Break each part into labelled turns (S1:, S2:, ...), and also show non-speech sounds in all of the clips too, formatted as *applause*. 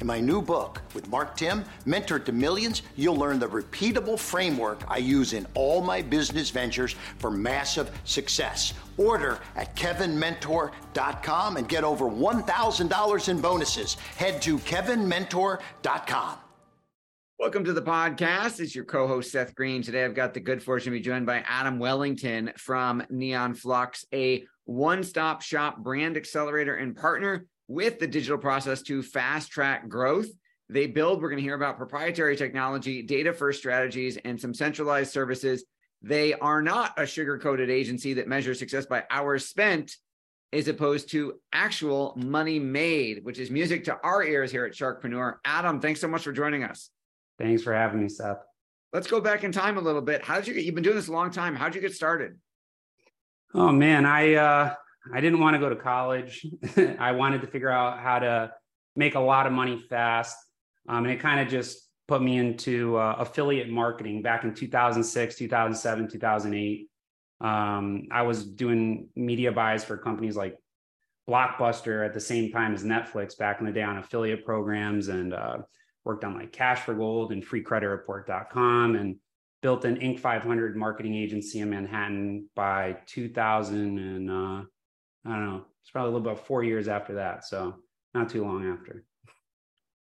S1: In my new book with Mark Timm, Mentor to Millions, you'll learn the repeatable framework I use in all my business ventures for massive success. Order at kevinmentor.com and get over $1,000 in bonuses. Head to kevinmentor.com.
S2: Welcome to the podcast. It's your co-host Seth Greene. Today I've got the good fortune to be joined by Adam Wellington from Neon Flux, a one-stop shop brand accelerator and partner with the digital process to fast track growth. They build, we're going to hear about proprietary technology, data first strategies, and some centralized services. They are not a sugar coated agency that measures success by hours spent as opposed to actual money made, which is music to our ears here at Sharkpreneur. Adam, thanks so much for joining us.
S3: Thanks for having me, Seth.
S2: Let's go back in time a little bit. How did you get, you've been doing this a long time. How'd you get started?
S3: Oh man, I uh I didn't want to go to college. *laughs* I wanted to figure out how to make a lot of money fast. Um, and it kind of just put me into uh, affiliate marketing back in 2006, 2007, 2008. Um, I was doing media buys for companies like Blockbuster at the same time as Netflix back in the day on affiliate programs and uh, worked on like Cash for Gold and freecreditreport.com and built an Inc. 500 marketing agency in Manhattan by 2000 and uh, I don't know. It's probably a little about four years after that. So not too long after.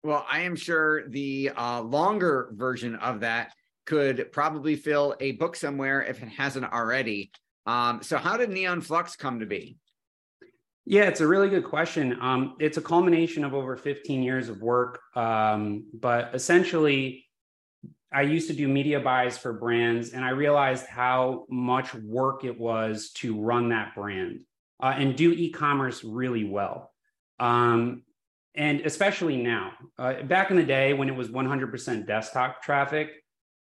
S2: Well, I am sure the uh, longer version of that could probably fill a book somewhere if it hasn't already. Um, so, how did Neon Flux come to be?
S3: Yeah, it's a really good question. Um, it's a culmination of over 15 years of work. Um, but essentially, I used to do media buys for brands, and I realized how much work it was to run that brand uh, and do e-commerce really well. Um, and especially now, uh, back in the day when it was 100% desktop traffic,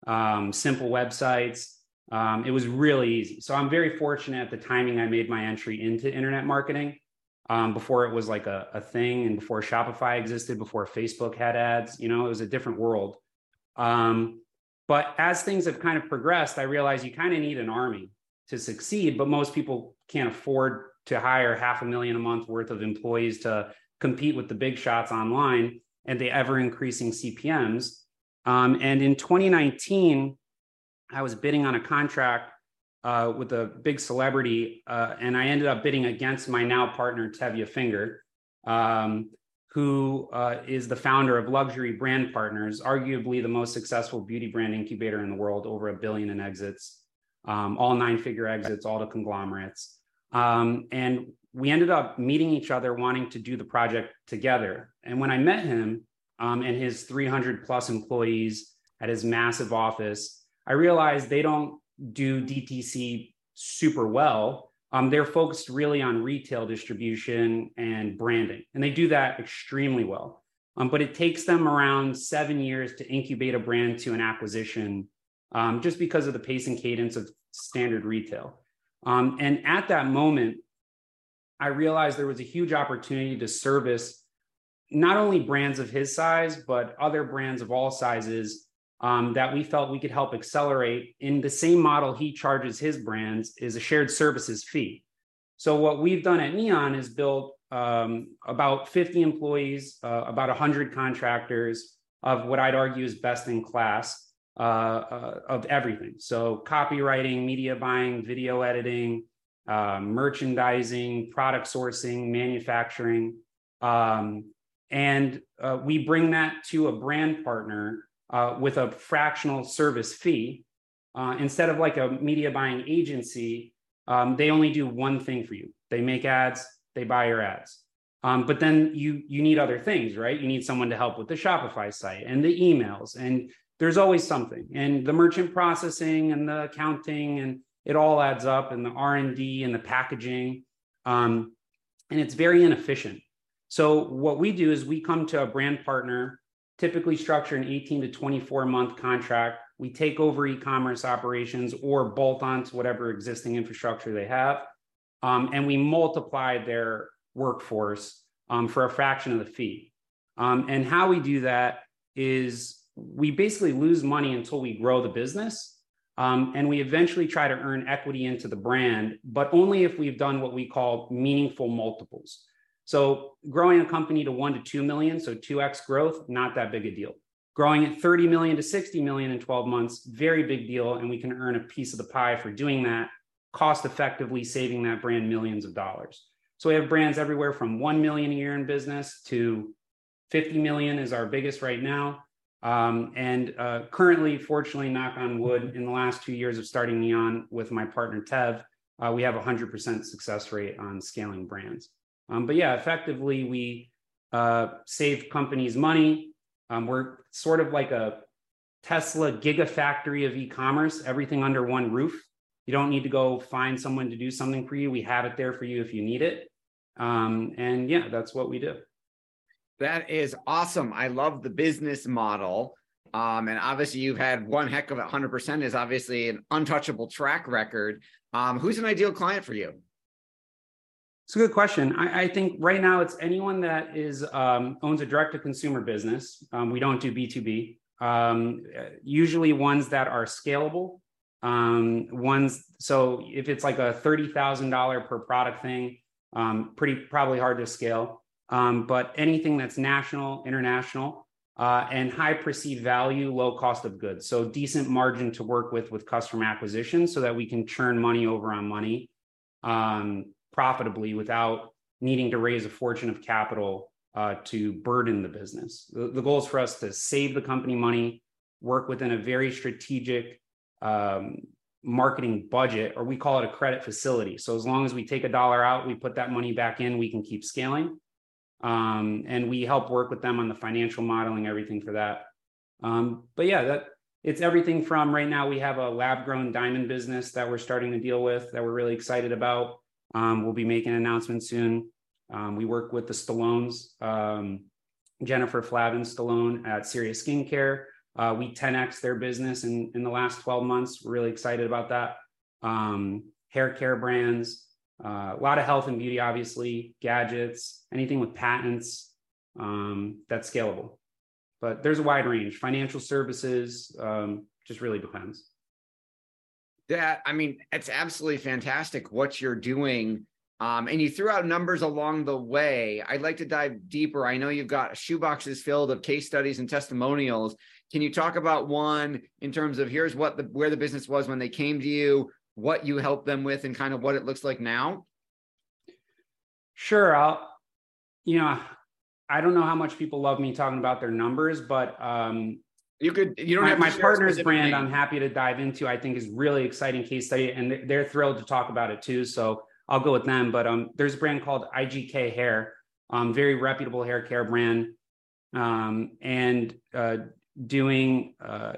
S3: um, simple websites, um, it was really easy. So I'm very fortunate at the timing I made my entry into internet marketing um, before it was like a, a thing and before Shopify existed, before Facebook had ads. You know, it was a different world. Um, but as things have kind of progressed, I realized you kind of need an army to succeed, but most people can't afford to hire half a million a month worth of employees to compete with the big shots online and the ever increasing CPMs. Um, and in 2019, I was bidding on a contract uh, with a big celebrity, uh, and I ended up bidding against my now partner, Tevye Finger, um, who uh, is the founder of Luxury Brand Partners, arguably the most successful beauty brand incubator in the world, over a billion in exits, um, all nine figure exits, all the conglomerates. Um, and we ended up meeting each other, wanting to do the project together. And when I met him um, and his 300 plus employees at his massive office, I realized they don't do DTC super well. Um, they're focused really on retail distribution and branding, and they do that extremely well. Um, but it takes them around seven years to incubate a brand to an acquisition um, just because of the pace and cadence of standard retail. Um, and at that moment, I realized there was a huge opportunity to service not only brands of his size, but other brands of all sizes um, that we felt we could help accelerate in the same model he charges his brands is a shared services fee. So what we've done at Neon is built um, about 50 employees, uh, about 100 contractors of what I'd argue is best in class uh, uh, of everything. So copywriting, media buying, video editing, uh, merchandising, product sourcing, manufacturing. Um, and uh, we bring that to a brand partner uh, with a fractional service fee. Uh, instead of like a media buying agency, um, they only do one thing for you. They make ads, they buy your ads. Um, but then you you need other things, right? You need someone to help with the Shopify site and the emails, and there's always something, and the merchant processing and the accounting, and it all adds up, and the R and D and the packaging, um, and it's very inefficient. So what we do is we come to a brand partner, typically structure an 18 to 24 month contract. We take over e-commerce operations or bolt on to whatever existing infrastructure they have, um, and we multiply their workforce um, for a fraction of the fee. Um, and how we do that is we basically lose money until we grow the business. Um, and we eventually try to earn equity into the brand, but only if we've done what we call meaningful multiples. So growing a company to one to 2 million, so 2x growth, not that big a deal. Growing at 30 million to 60 million in 12 months, very big deal. And we can earn a piece of the pie for doing that, cost effectively saving that brand millions of dollars. So we have brands everywhere from 1 million a year in business to 50 million is our biggest right now. Um, and uh, currently, fortunately, knock on wood, in the last two years of starting Neon with my partner Tev, uh, we have a 100% success rate on scaling brands. Um, but yeah, effectively, we uh, save companies money. Um, we're sort of like a Tesla gigafactory of e commerce, everything under one roof. You don't need to go find someone to do something for you. We have it there for you if you need it. Um, and yeah, that's what we do.
S2: That is awesome. I love the business model. Um, and obviously, you've had one heck of a 100% is obviously an untouchable track record. Um, who's an ideal client for you?
S3: It's a good question. I, I think right now it's anyone that is um, owns a direct to consumer business. Um, we don't do B2B. Um, usually ones that are scalable. Um, ones so if it's like a thirty thousand dollar per product thing, pretty probably hard to scale. Um, but anything that's national, international, uh, and high perceived value, low cost of goods. So decent margin to work with with customer acquisition, so that we can churn money over on money um, profitably without needing to raise a fortune of capital uh, to burden the business. The, the, goal is for us to save the company money, work within a very strategic um, marketing budget, or we call it a credit facility. So as long as we take a dollar out, we put that money back in, we can keep scaling. Um, and we help work with them on the financial modeling, everything for that. Um, but yeah, that it's everything from right now we have a lab grown diamond business that we're starting to deal with that we're really excited about. Um, we'll be making an announcement soon. Um, we work with the Stallones, um, Jennifer Flavin Stallone at Serious Skincare. Uh, we 10x their business in, in the last 12 months. We're really excited about that. Um, hair care brands, uh, a lot of health and beauty, obviously, gadgets, anything with patents um, that's scalable. But there's a wide range. Financial services um, just really depends.
S2: That I mean, it's absolutely fantastic what you're doing. Um, and you threw out numbers along the way. I'd like to dive deeper. I know you've got shoeboxes filled of case studies and testimonials. Can you talk about one in terms of here's what the where the business was when they came to you, what you help them with, and kind of what it looks like now?
S3: Sure. I'll, you know, I don't know how much people love me talking about their numbers, but um,
S2: you could you don't
S3: my,
S2: have
S3: my partner's brand. I'm happy to dive into. I think is really exciting case study, and they're thrilled to talk about it too. So I'll go with them. But um, there's a brand called IGK Hair, um, very reputable hair care brand, um, and uh, doing uh,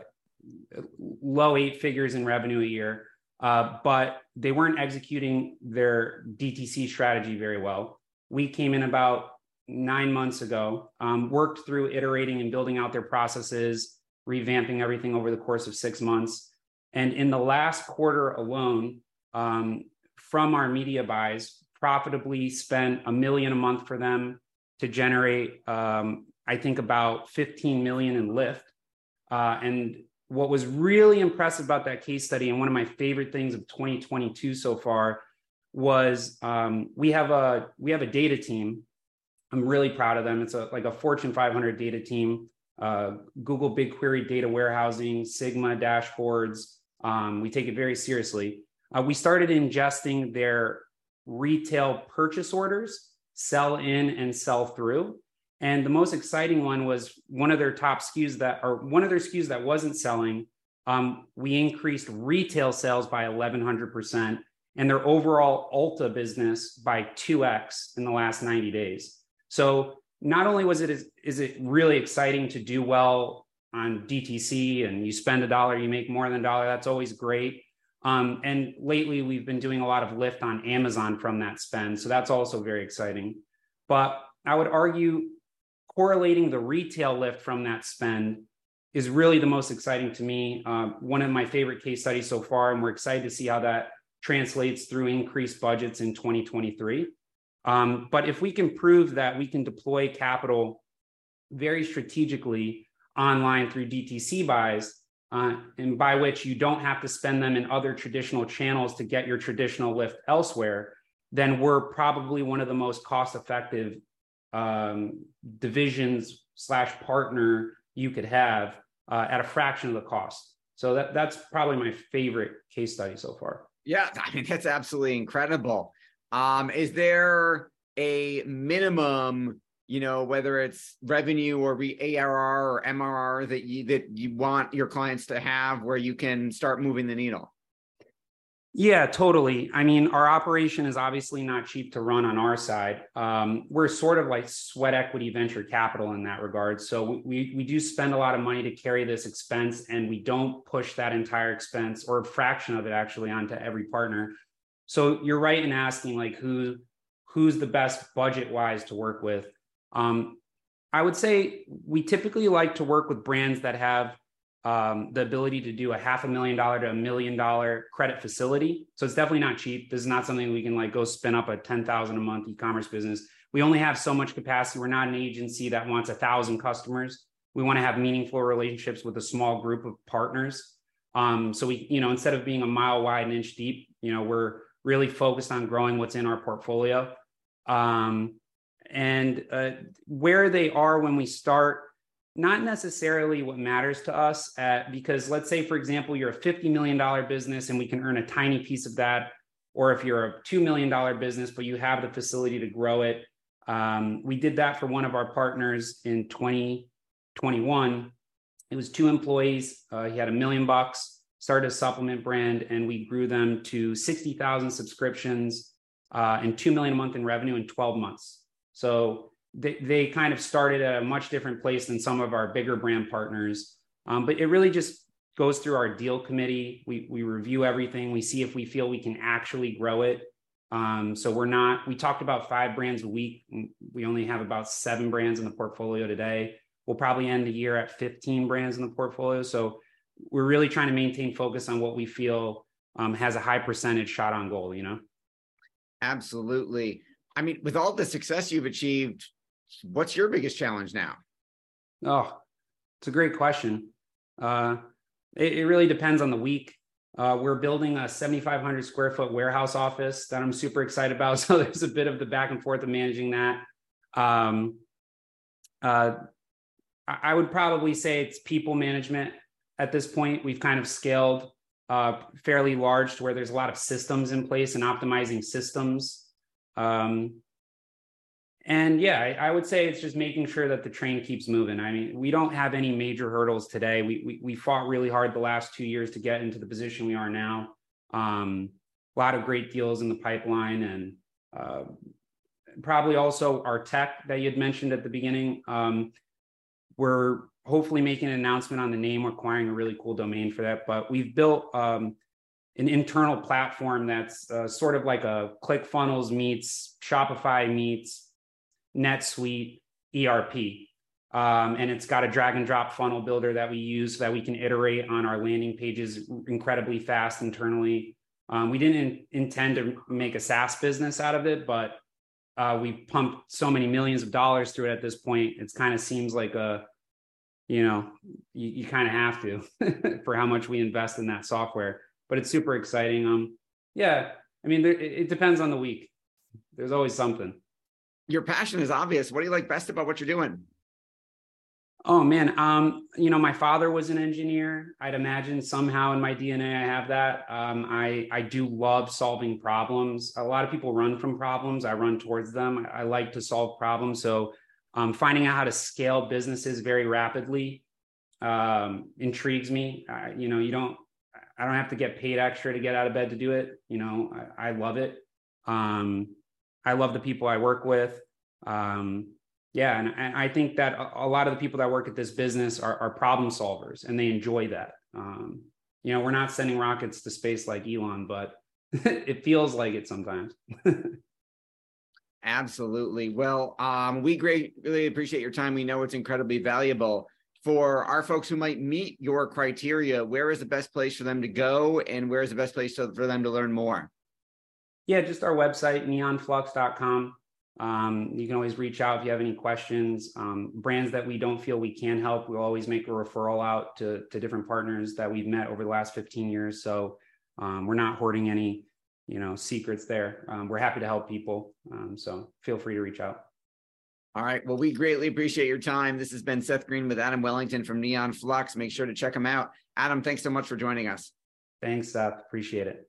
S3: low eight figures in revenue a year, uh, but they weren't executing their DTC strategy very well. We came in about nine months ago, um, worked through iterating and building out their processes, revamping everything over the course of six months. And in the last quarter alone, um, from our media buys, profitably spent a million a month for them to generate um, I think about 15 million in lift. Uh, and what was really impressive about that case study, and one of my favorite things of 2022 so far, was um, we have a we have a data team. I'm really proud of them. It's a like a Fortune 500 data team. Uh, Google BigQuery data warehousing, Sigma dashboards. Um, we take it very seriously. Uh, we started ingesting their retail purchase orders, sell in and sell through And the most exciting one was one of their top SKUs that, or one of their SKUs that wasn't selling. Um, we increased retail sales by 1100% and their overall Ulta business by 2x in the last 90 days. So not only was it is, is it really exciting to do well on DTC and you spend a dollar, you make more than a dollar. That's always great. Um, and lately, we've been doing a lot of lift on Amazon from that spend. So that's also very exciting. But I would argue correlating the retail lift from that spend is really the most exciting to me. Uh, one of my favorite case studies so far, and we're excited to see how that translates through increased budgets in 2023. Um, but if we can prove that we can deploy capital very strategically online through DTC buys, uh, and by which you don't have to spend them in other traditional channels to get your traditional lift elsewhere, then we're probably one of the most cost effective um, divisions slash partner you could have uh, at a fraction of the cost. So that that's probably my favorite case study so far.
S2: Yeah, I mean that's absolutely incredible. Um, is there a minimum you know whether it's revenue or re- ARR or MRR that you that you want your clients to have where you can start moving the needle?
S3: Yeah, totally. I mean, our operation is obviously not cheap to run on our side. Um, we're sort of like sweat equity venture capital in that regard. So we we do spend a lot of money to carry this expense, and we don't push that entire expense or a fraction of it actually onto every partner. So you're right in asking like who who's the best budget wise to work with. Um, I would say we typically like to work with brands that have um, the ability to do a half a million dollar to a million dollar credit facility. So it's definitely not cheap. This is not something we can like go spin up a 10,000 a month e-commerce business. We only have so much capacity. We're not an agency that wants a thousand customers. We want to have meaningful relationships with a small group of partners. Um, so we, you know, instead of being a mile wide and inch deep, you know, we're really focused on growing what's in our portfolio. Um, and uh, where they are when we start not necessarily what matters to us at, because let's say for example you're a $50 million business and we can earn a tiny piece of that or if you're a $2 million business but you have the facility to grow it. Um, we did that for one of our partners in 2021 it was two employees uh, he had a million bucks started a supplement brand and we grew them to 60000 subscriptions uh, and 2 million a month in revenue in 12 months. So they, they kind of started at a much different place than some of our bigger brand partners. Um, but it really just goes through our deal committee. We, we review everything. We see if we feel we can actually grow it. Um, so we're not, we talked about five brands a week. We only have about seven brands in the portfolio today. We'll probably end the year at 15 brands in the portfolio. So we're really trying to maintain focus on what we feel um, has a high percentage shot on goal, you know?
S2: Absolutely. I mean, with all the success you've achieved, what's your biggest challenge now?
S3: Oh, it's a great question. Uh, it, it, really depends on the week. Uh, we're building a 7,500 square foot warehouse office that I'm super excited about. *laughs* So there's a bit of the back and forth of managing that. Um, uh, I would probably say it's people management at this point. We've kind of scaled uh, fairly large to where there's a lot of systems in place and optimizing systems. Um, and yeah, I, I, would say it's just making sure that the train keeps moving. I mean, we don't have any major hurdles today. We we, we fought really hard the last two years to get into the position we are now. Um, a lot of great deals in the pipeline, and uh, probably also our tech that you had mentioned at the beginning. Um, we're hopefully making an announcement on the name, acquiring a really cool domain for that. But we've built um, an internal platform that's uh, sort of like a ClickFunnels meets Shopify meets NetSuite ERP. Um, and it's got a drag and drop funnel builder that we use so that we can iterate on our landing pages incredibly fast internally. Um, we didn't in, intend to make a SaaS business out of it, but uh, we pumped so many millions of dollars through it at this point. It kind of seems like a, you know, you, you kind of have to *laughs* for how much we invest in that software. But it's super exciting. Um, yeah, I mean, there, it, it depends on the week. There's always something
S2: your passion is obvious. What do you like best about what you're doing?
S3: Oh man, um, you know, my father was an engineer. I'd imagine somehow in my DNA I have that. Um, I I do love solving problems. A lot of people run from problems. I run towards them. I, I like to solve problems. So um, finding out how to scale businesses very rapidly um, intrigues me. You know, you don't, I don't have to get paid extra to get out of bed to do it. You know, I, I love it. Um, I love the people I work with. Um, yeah, and, and, I think that a, lot of the people that work at this business are, are problem solvers, and they enjoy that. Um, you know, we're not sending rockets to space like Elon, but *laughs* it feels like it sometimes. *laughs*
S2: Absolutely. Well, um, we greatly appreciate your time. We know it's incredibly valuable. For our folks who might meet your criteria, where is the best place for them to go and where is the best place to, for them to learn more?
S3: Yeah, just our website, neonflux.com. Um, you can always reach out if you have any questions. Um, brands that we don't feel we can help, we'll always make a referral out to, to different partners that we've met over the last 15 years. So um, we're not hoarding any you know secrets there. Um, we're happy to help people. Um, so feel free to reach out.
S2: All right. Well we greatly appreciate your time. This has been seth greene with adam wellington from neon flux. Make sure to check him out. Adam thanks so much for joining us.
S3: Thanks seth. Appreciate it